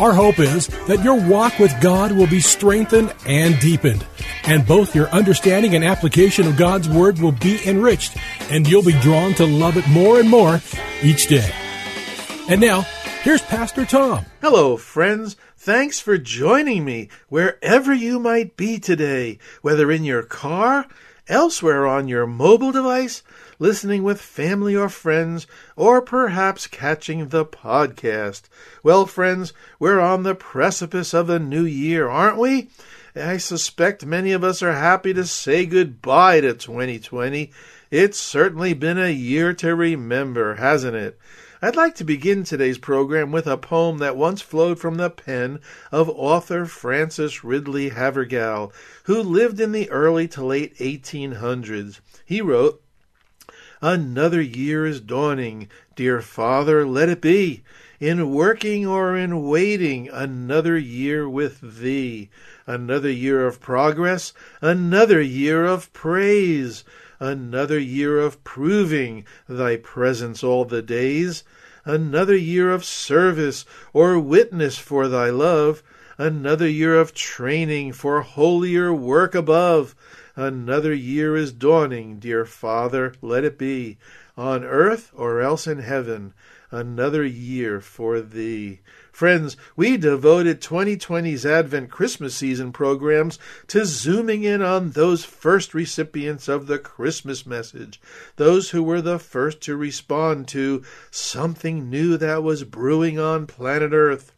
Our hope is that your walk with God will be strengthened and deepened, and both your understanding and application of God's Word will be enriched, and you'll be drawn to love it more and more each day. And now, here's Pastor Tom. Hello, friends. Thanks for joining me wherever you might be today, whether in your car, elsewhere on your mobile device, listening with family or friends, or perhaps catching the podcast. Well, friends, we're on the precipice of a new year, aren't we? I suspect many of us are happy to say goodbye to 2020. It's certainly been a year to remember, hasn't it? I'd like to begin today's program with a poem that once flowed from the pen of author Frances Ridley Havergal, who lived in the early to late 1800s. He wrote, Another year is dawning. Dear Father, let it be. In working or in waiting, another year with Thee. Another year of progress, another year of praise. Another year of proving Thy presence all the days. Another year of service or witness for Thy love. Another year of training for holier work above Another year is dawning, dear Father, let it be, on earth or else in heaven, another year for Thee. Friends, we devoted 2020's Advent Christmas season programs to zooming in on those first recipients of the Christmas message, those who were the first to respond to something new that was brewing on planet Earth.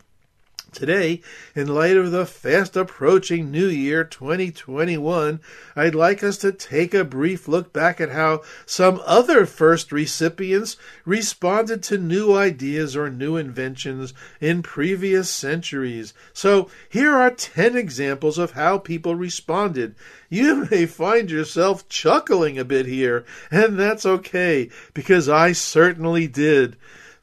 Today, in light of the fast approaching New Year 2021, I'd like us to take a brief look back at how some other first recipients responded to new ideas or new inventions in previous centuries. So, here are 10 examples of how people responded. You may find yourself chuckling a bit here, and that's okay, because I certainly did.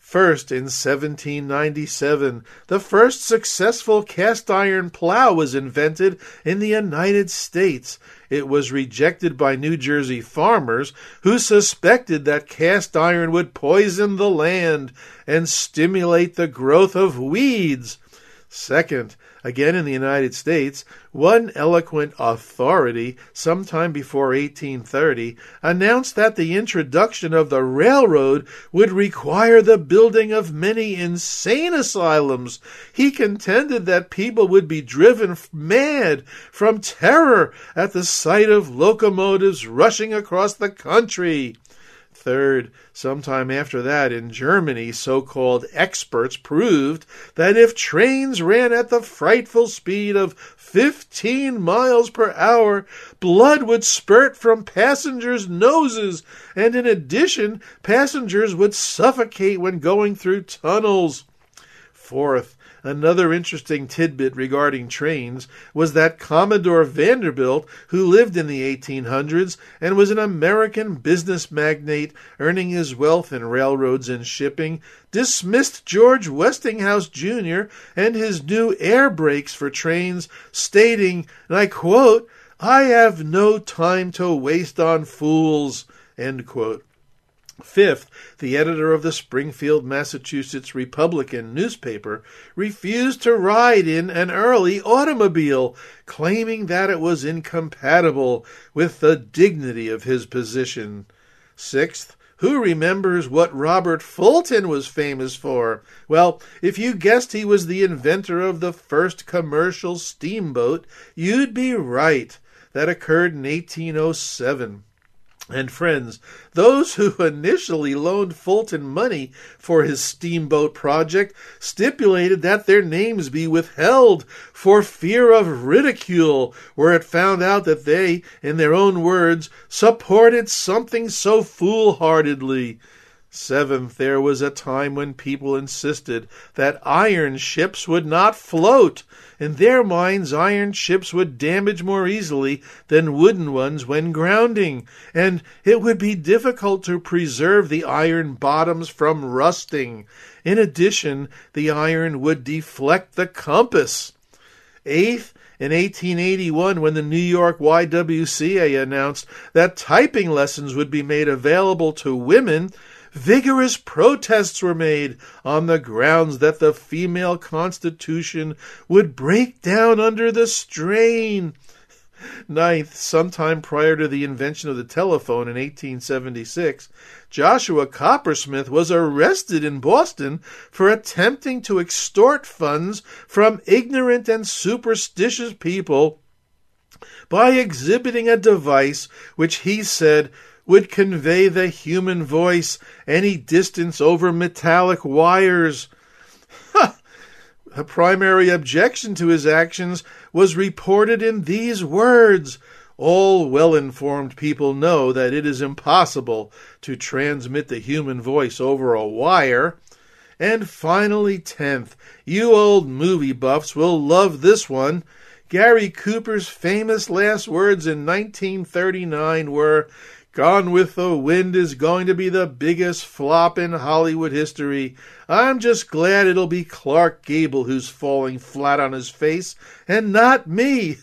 First, in 1797, the first successful cast iron plow was invented in the United States. It was rejected by New Jersey farmers who suspected that cast iron would poison the land and stimulate the growth of weeds. Second, again in the United States, one eloquent authority, sometime before 1830, announced that the introduction of the railroad would require the building of many insane asylums. He contended that people would be driven mad from terror at the sight of locomotives rushing across the country. Third, sometime after that in Germany, so called experts proved that if trains ran at the frightful speed of 15 miles per hour, blood would spurt from passengers' noses, and in addition, passengers would suffocate when going through tunnels. Fourth, Another interesting tidbit regarding trains was that Commodore Vanderbilt, who lived in the 1800s and was an American business magnate earning his wealth in railroads and shipping, dismissed George Westinghouse Jr. and his new air brakes for trains, stating, and I quote, I have no time to waste on fools. End quote. Fifth, the editor of the Springfield, Massachusetts Republican newspaper refused to ride in an early automobile, claiming that it was incompatible with the dignity of his position. Sixth, who remembers what Robert Fulton was famous for? Well, if you guessed he was the inventor of the first commercial steamboat, you'd be right. That occurred in 1807. And friends, those who initially loaned Fulton money for his steamboat project stipulated that their names be withheld for fear of ridicule were it found out that they, in their own words, supported something so foolhardily. Seventh, there was a time when people insisted that iron ships would not float. In their minds, iron ships would damage more easily than wooden ones when grounding, and it would be difficult to preserve the iron bottoms from rusting. In addition, the iron would deflect the compass. Eighth, in 1881, when the New York YWCA announced that typing lessons would be made available to women, vigorous protests were made on the grounds that the female constitution would break down under the strain. Ninth, sometime prior to the invention of the telephone in 1876, Joshua Coppersmith was arrested in Boston for attempting to extort funds from ignorant and superstitious people by exhibiting a device which he said would convey the human voice any distance over metallic wires. A primary objection to his actions was reported in these words All well informed people know that it is impossible to transmit the human voice over a wire. And finally, tenth, you old movie buffs will love this one. Gary Cooper's famous last words in 1939 were Gone with the Wind is going to be the biggest flop in Hollywood history. I'm just glad it'll be Clark Gable who's falling flat on his face and not me.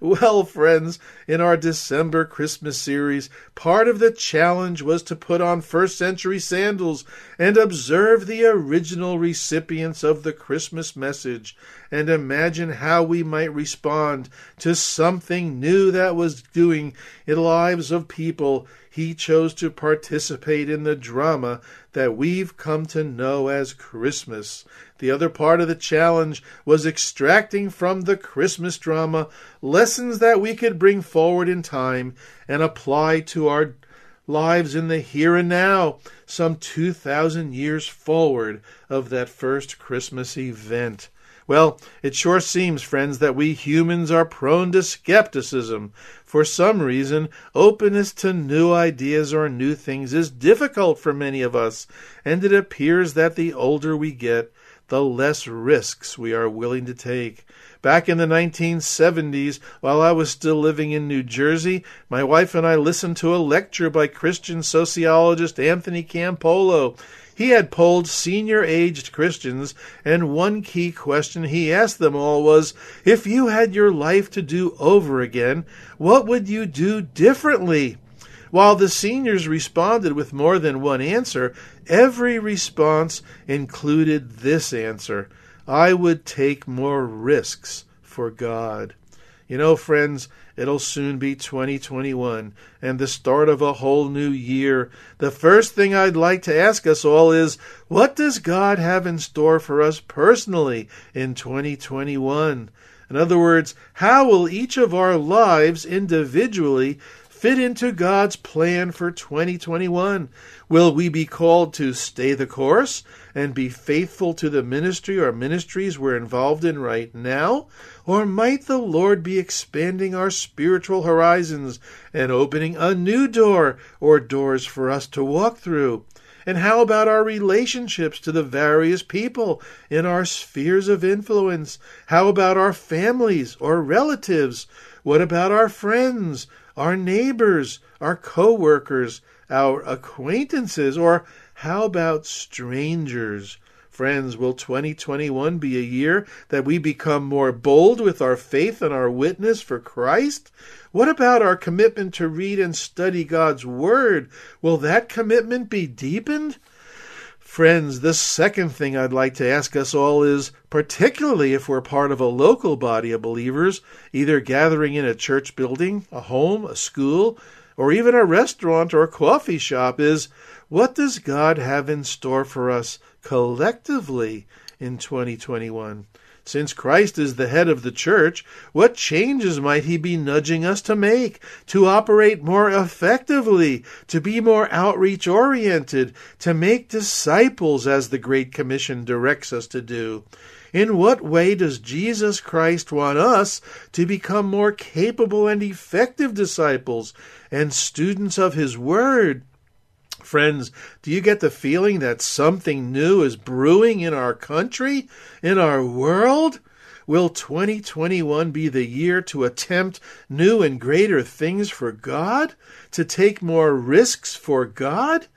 Well, friends, in our December Christmas series, part of the challenge was to put on first century sandals and observe the original recipients of the Christmas message and imagine how we might respond to something new that was doing in the lives of people he chose to participate in the drama that we've come to know as Christmas. The other part of the challenge was extracting from the Christmas drama lessons that we could bring forward in time and apply to our lives in the here and now, some 2,000 years forward of that first Christmas event. Well, it sure seems, friends, that we humans are prone to skepticism. For some reason, openness to new ideas or new things is difficult for many of us, and it appears that the older we get, the less risks we are willing to take. Back in the 1970s, while I was still living in New Jersey, my wife and I listened to a lecture by Christian sociologist Anthony Campolo. He had polled senior aged Christians, and one key question he asked them all was If you had your life to do over again, what would you do differently? While the seniors responded with more than one answer, every response included this answer I would take more risks for God. You know, friends, it'll soon be 2021 and the start of a whole new year. The first thing I'd like to ask us all is what does God have in store for us personally in 2021? In other words, how will each of our lives individually fit into God's plan for 2021? Will we be called to stay the course and be faithful to the ministry or ministries we're involved in right now? Or might the Lord be expanding our spiritual horizons and opening a new door or doors for us to walk through? And how about our relationships to the various people in our spheres of influence? How about our families or relatives? What about our friends, our neighbors, our co workers, our acquaintances? Or how about strangers? Friends, will 2021 be a year that we become more bold with our faith and our witness for Christ? What about our commitment to read and study God's Word? Will that commitment be deepened? Friends, the second thing I'd like to ask us all is particularly if we're part of a local body of believers, either gathering in a church building, a home, a school, or even a restaurant or coffee shop, is what does God have in store for us collectively in 2021? Since Christ is the head of the church, what changes might he be nudging us to make, to operate more effectively, to be more outreach oriented, to make disciples as the Great Commission directs us to do? In what way does Jesus Christ want us to become more capable and effective disciples and students of his word? Friends, do you get the feeling that something new is brewing in our country, in our world? Will 2021 be the year to attempt new and greater things for God? To take more risks for God?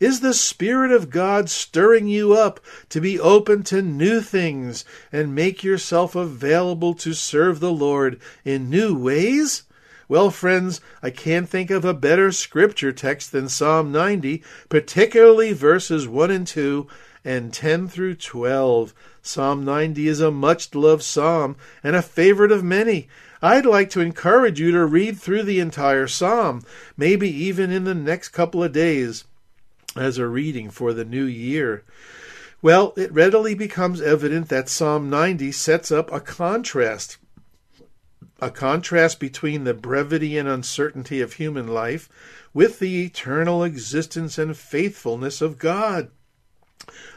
Is the Spirit of God stirring you up to be open to new things and make yourself available to serve the Lord in new ways? Well, friends, I can't think of a better scripture text than Psalm 90, particularly verses 1 and 2 and 10 through 12. Psalm 90 is a much loved psalm and a favorite of many. I'd like to encourage you to read through the entire psalm, maybe even in the next couple of days as a reading for the new year. Well, it readily becomes evident that Psalm 90 sets up a contrast. A contrast between the brevity and uncertainty of human life with the eternal existence and faithfulness of God.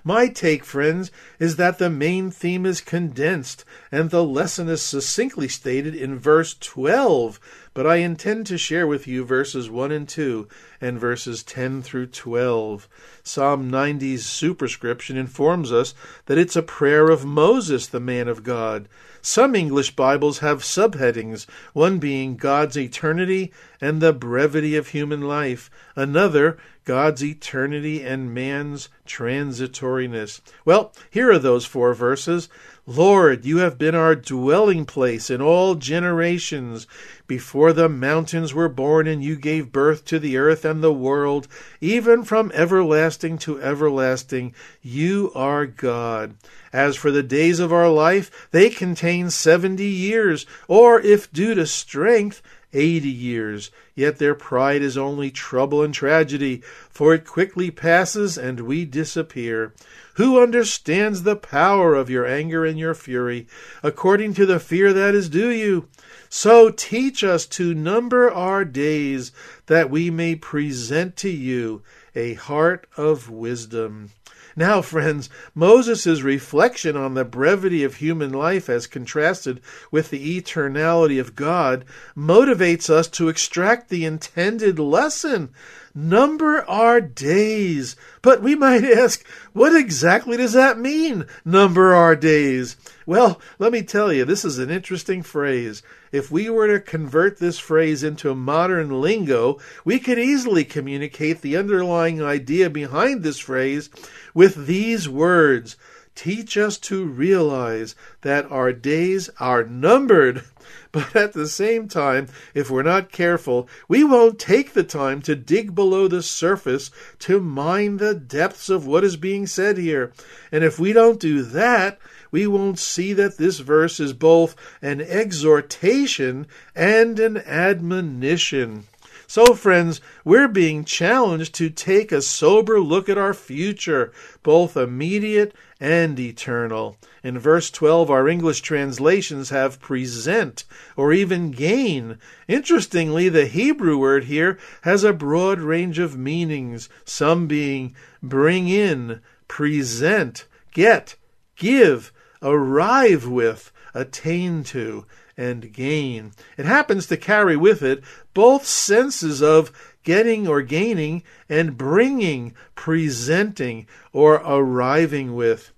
My take, friends, is that the main theme is condensed and the lesson is succinctly stated in verse 12, but I intend to share with you verses 1 and 2 and verses 10 through 12. Psalm 90's superscription informs us that it's a prayer of Moses, the man of God. Some English Bibles have subheadings, one being God's eternity and the brevity of human life, another, God's eternity and man's transitoriness. Well, here are those four verses. Lord, you have been our dwelling place in all generations. Before the mountains were born, and you gave birth to the earth and the world, even from everlasting to everlasting, you are God. As for the days of our life, they contain seventy years, or, if due to strength, eighty years. Yet their pride is only trouble and tragedy, for it quickly passes and we disappear. Who understands the power of your anger and your fury, according to the fear that is due you? So teach us to number our days, that we may present to you a heart of wisdom. Now, friends, Moses' reflection on the brevity of human life as contrasted with the eternality of God motivates us to extract the intended lesson number our days. But we might ask, what exactly does that mean, number our days? Well, let me tell you, this is an interesting phrase. If we were to convert this phrase into modern lingo, we could easily communicate the underlying idea behind this phrase with these words Teach us to realize that our days are numbered but at the same time, if we're not careful, we won't take the time to dig below the surface to mine the depths of what is being said here. And if we don't do that, we won't see that this verse is both an exhortation and an admonition. So, friends, we're being challenged to take a sober look at our future, both immediate and eternal. In verse 12, our English translations have present or even gain. Interestingly, the Hebrew word here has a broad range of meanings, some being bring in, present, get, give, arrive with, attain to, and gain. It happens to carry with it both senses of getting or gaining and bringing, presenting, or arriving with.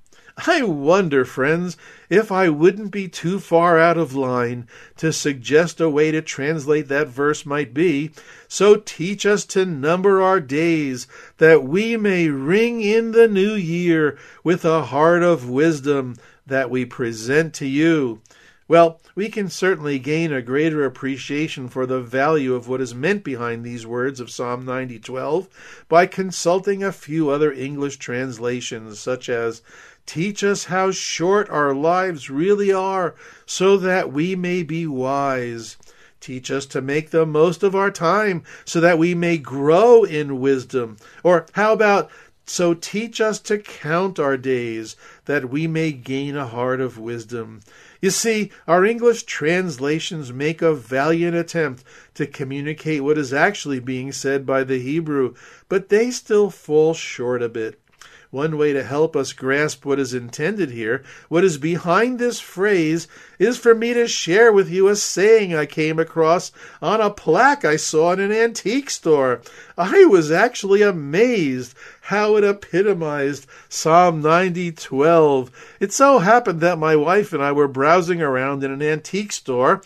I wonder, friends, if I wouldn't be too far out of line to suggest a way to translate that verse might be So teach us to number our days, that we may ring in the new year with a heart of wisdom that we present to you. Well, we can certainly gain a greater appreciation for the value of what is meant behind these words of Psalm 90:12 by consulting a few other English translations such as Teach us how short our lives really are so that we may be wise. Teach us to make the most of our time so that we may grow in wisdom. Or how about so teach us to count our days that we may gain a heart of wisdom. You see, our English translations make a valiant attempt to communicate what is actually being said by the Hebrew, but they still fall short a bit. One way to help us grasp what is intended here, what is behind this phrase, is for me to share with you a saying I came across on a plaque I saw in an antique store. I was actually amazed how it epitomized Psalm 90:12. It so happened that my wife and I were browsing around in an antique store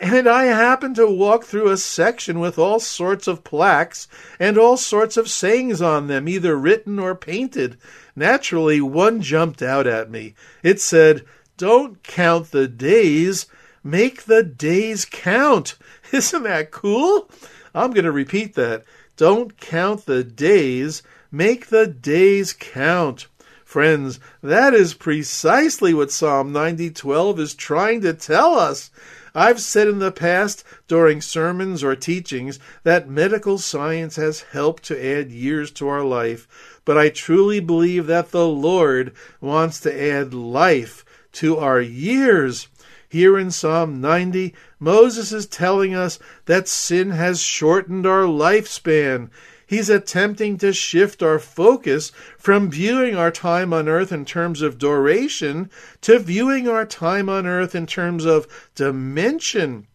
and I happened to walk through a section with all sorts of plaques and all sorts of sayings on them, either written or painted. Naturally, one jumped out at me. It said, Don't count the days, make the days count. Isn't that cool? I'm going to repeat that. Don't count the days, make the days count. Friends, that is precisely what Psalm 90:12 is trying to tell us. I've said in the past during sermons or teachings that medical science has helped to add years to our life, but I truly believe that the Lord wants to add life to our years. Here in Psalm 90, Moses is telling us that sin has shortened our lifespan. He's attempting to shift our focus from viewing our time on earth in terms of duration to viewing our time on earth in terms of dimension.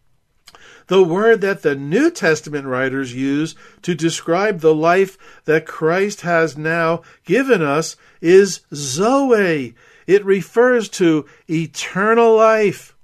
The word that the New Testament writers use to describe the life that Christ has now given us is Zoe. It refers to eternal life.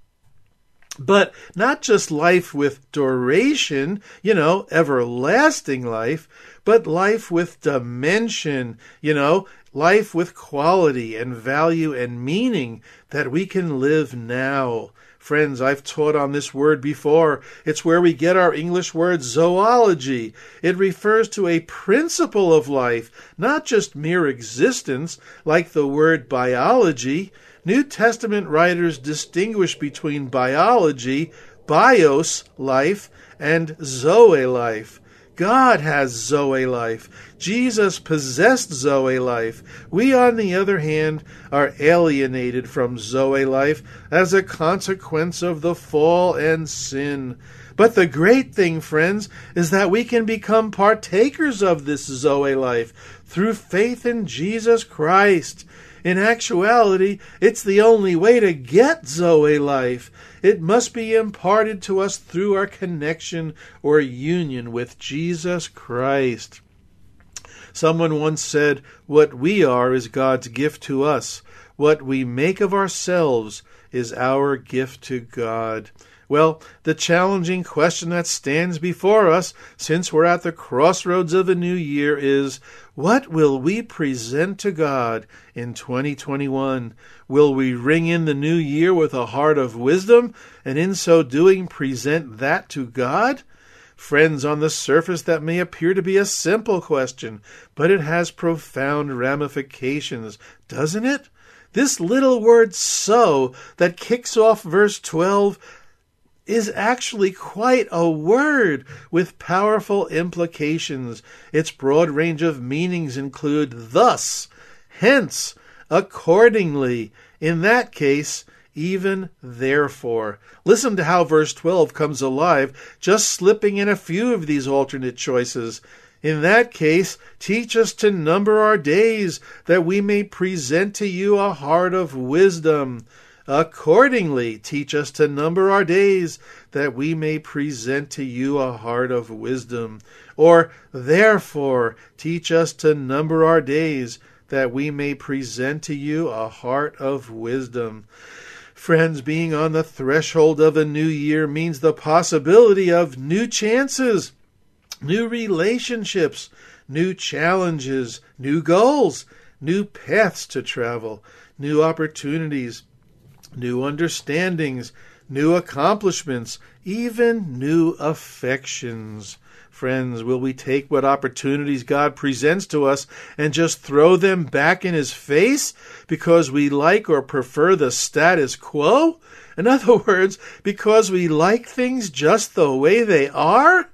But not just life with duration, you know, everlasting life, but life with dimension, you know, life with quality and value and meaning that we can live now. Friends, I've taught on this word before. It's where we get our English word zoology. It refers to a principle of life, not just mere existence, like the word biology. New Testament writers distinguish between biology, bios, life, and zoe, life. God has Zoe life. Jesus possessed Zoe life. We, on the other hand, are alienated from Zoe life as a consequence of the fall and sin. But the great thing, friends, is that we can become partakers of this Zoe life through faith in Jesus Christ. In actuality, it's the only way to get Zoe life. It must be imparted to us through our connection or union with Jesus Christ. Someone once said, What we are is God's gift to us. What we make of ourselves is our gift to God. Well, the challenging question that stands before us, since we're at the crossroads of a new year, is what will we present to God in 2021? Will we ring in the new year with a heart of wisdom, and in so doing present that to God? Friends, on the surface that may appear to be a simple question, but it has profound ramifications, doesn't it? This little word so that kicks off verse 12 is actually quite a word with powerful implications. Its broad range of meanings include thus, hence, accordingly, in that case, even therefore. Listen to how verse 12 comes alive, just slipping in a few of these alternate choices. In that case, teach us to number our days, that we may present to you a heart of wisdom. Accordingly, teach us to number our days, that we may present to you a heart of wisdom. Or, therefore, teach us to number our days, that we may present to you a heart of wisdom. Friends, being on the threshold of a new year means the possibility of new chances, new relationships, new challenges, new goals, new paths to travel, new opportunities new understandings, new accomplishments, even new affections. Friends, will we take what opportunities God presents to us and just throw them back in His face because we like or prefer the status quo? In other words, because we like things just the way they are?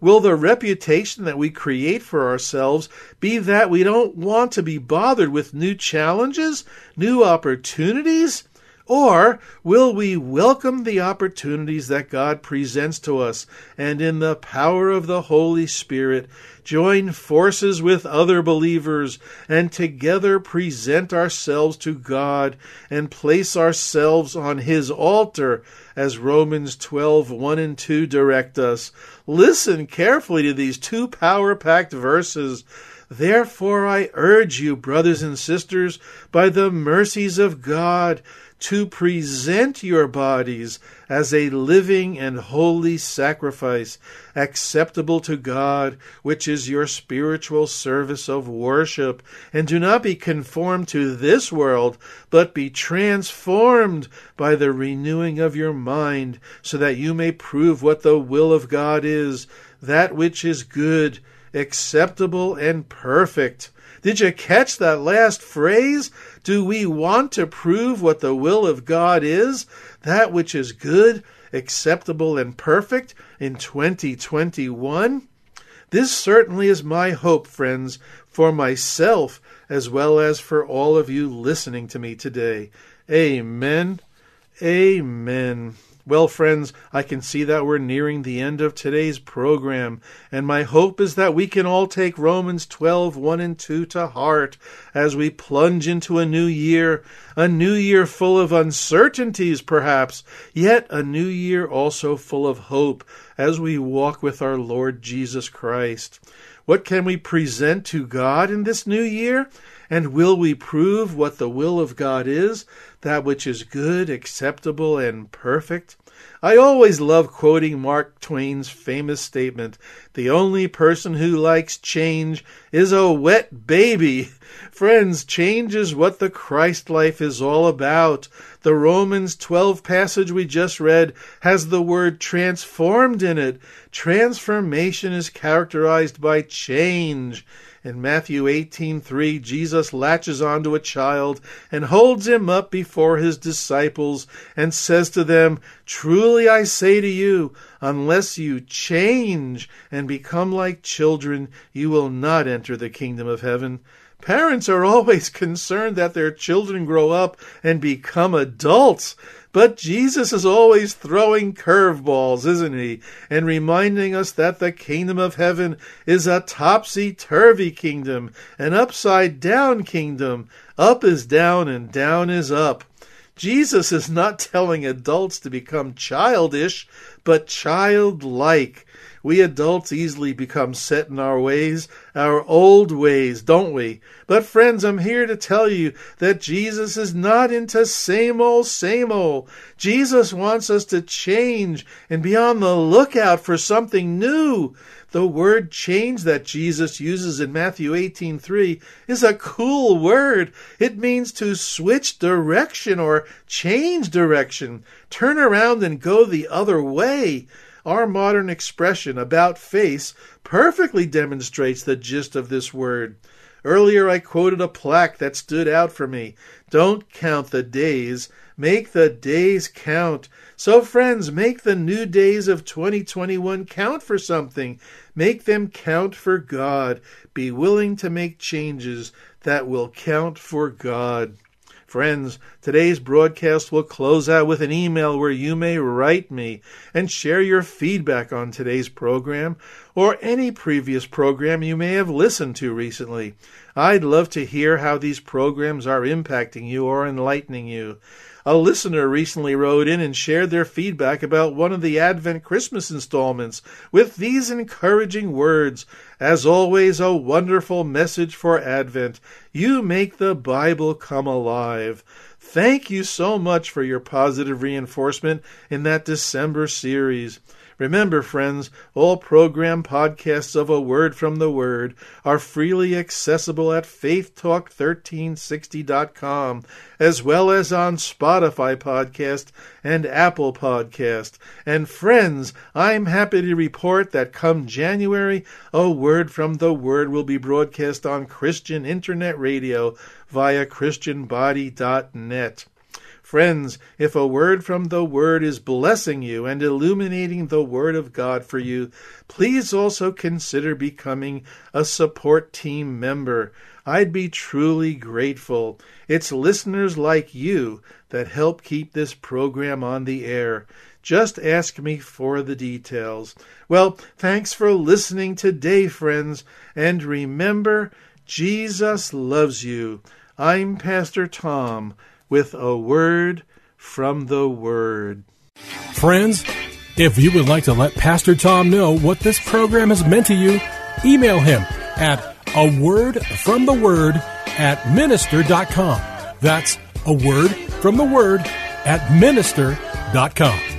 Will the reputation that we create for ourselves be that we don't want to be bothered with new challenges, new opportunities? Or will we welcome the opportunities that God presents to us and in the power of the Holy Spirit join forces with other believers and together present ourselves to God and place ourselves on His altar as Romans 12 1 and 2 direct us? Listen carefully to these two power packed verses. Therefore, I urge you, brothers and sisters, by the mercies of God, to present your bodies as a living and holy sacrifice, acceptable to God, which is your spiritual service of worship. And do not be conformed to this world, but be transformed by the renewing of your mind, so that you may prove what the will of God is, that which is good, acceptable, and perfect. Did you catch that last phrase? Do we want to prove what the will of God is, that which is good, acceptable, and perfect in 2021? This certainly is my hope, friends, for myself as well as for all of you listening to me today. Amen. Amen. Well, friends, I can see that we're nearing the end of today's program, and my hope is that we can all take Romans 12, 1 and 2 to heart as we plunge into a new year, a new year full of uncertainties, perhaps, yet a new year also full of hope as we walk with our Lord Jesus Christ. What can we present to God in this new year? And will we prove what the will of God is, that which is good, acceptable, and perfect? I always love quoting Mark Twain's famous statement The only person who likes change is a wet baby. Friends, change is what the Christ life is all about. The Romans 12 passage we just read has the word transformed in it. Transformation is characterized by change. In Matthew 18:3, Jesus latches onto a child and holds him up before his disciples and says to them, "Truly I say to you, unless you change and become like children, you will not enter the kingdom of heaven." Parents are always concerned that their children grow up and become adults. But Jesus is always throwing curveballs, isn't he? And reminding us that the kingdom of heaven is a topsy turvy kingdom, an upside down kingdom. Up is down and down is up. Jesus is not telling adults to become childish, but childlike. We adults easily become set in our ways, our old ways, don't we? But friends, I'm here to tell you that Jesus is not into same old, same old. Jesus wants us to change and be on the lookout for something new. The word change that Jesus uses in Matthew 18:3 is a cool word. It means to switch direction or change direction, turn around and go the other way. Our modern expression, about face, perfectly demonstrates the gist of this word. Earlier I quoted a plaque that stood out for me. Don't count the days, make the days count. So, friends, make the new days of 2021 count for something. Make them count for God. Be willing to make changes that will count for God. Friends, today's broadcast will close out with an email where you may write me and share your feedback on today's program or any previous program you may have listened to recently. I'd love to hear how these programs are impacting you or enlightening you. A listener recently wrote in and shared their feedback about one of the Advent Christmas installments with these encouraging words. As always, a wonderful message for Advent. You make the Bible come alive. Thank you so much for your positive reinforcement in that December series. Remember, friends, all program podcasts of A Word from the Word are freely accessible at faithtalk1360.com, as well as on Spotify Podcast and Apple Podcast. And friends, I'm happy to report that come January, A Word from the Word will be broadcast on Christian Internet Radio via ChristianBody.net. Friends, if a word from the Word is blessing you and illuminating the Word of God for you, please also consider becoming a support team member. I'd be truly grateful. It's listeners like you that help keep this program on the air. Just ask me for the details. Well, thanks for listening today, friends, and remember, Jesus loves you. I'm Pastor Tom with a word from the Word. Friends, if you would like to let Pastor Tom know what this program has meant to you, email him at a word from the word at minister.com. That's a word from the word at minister.com.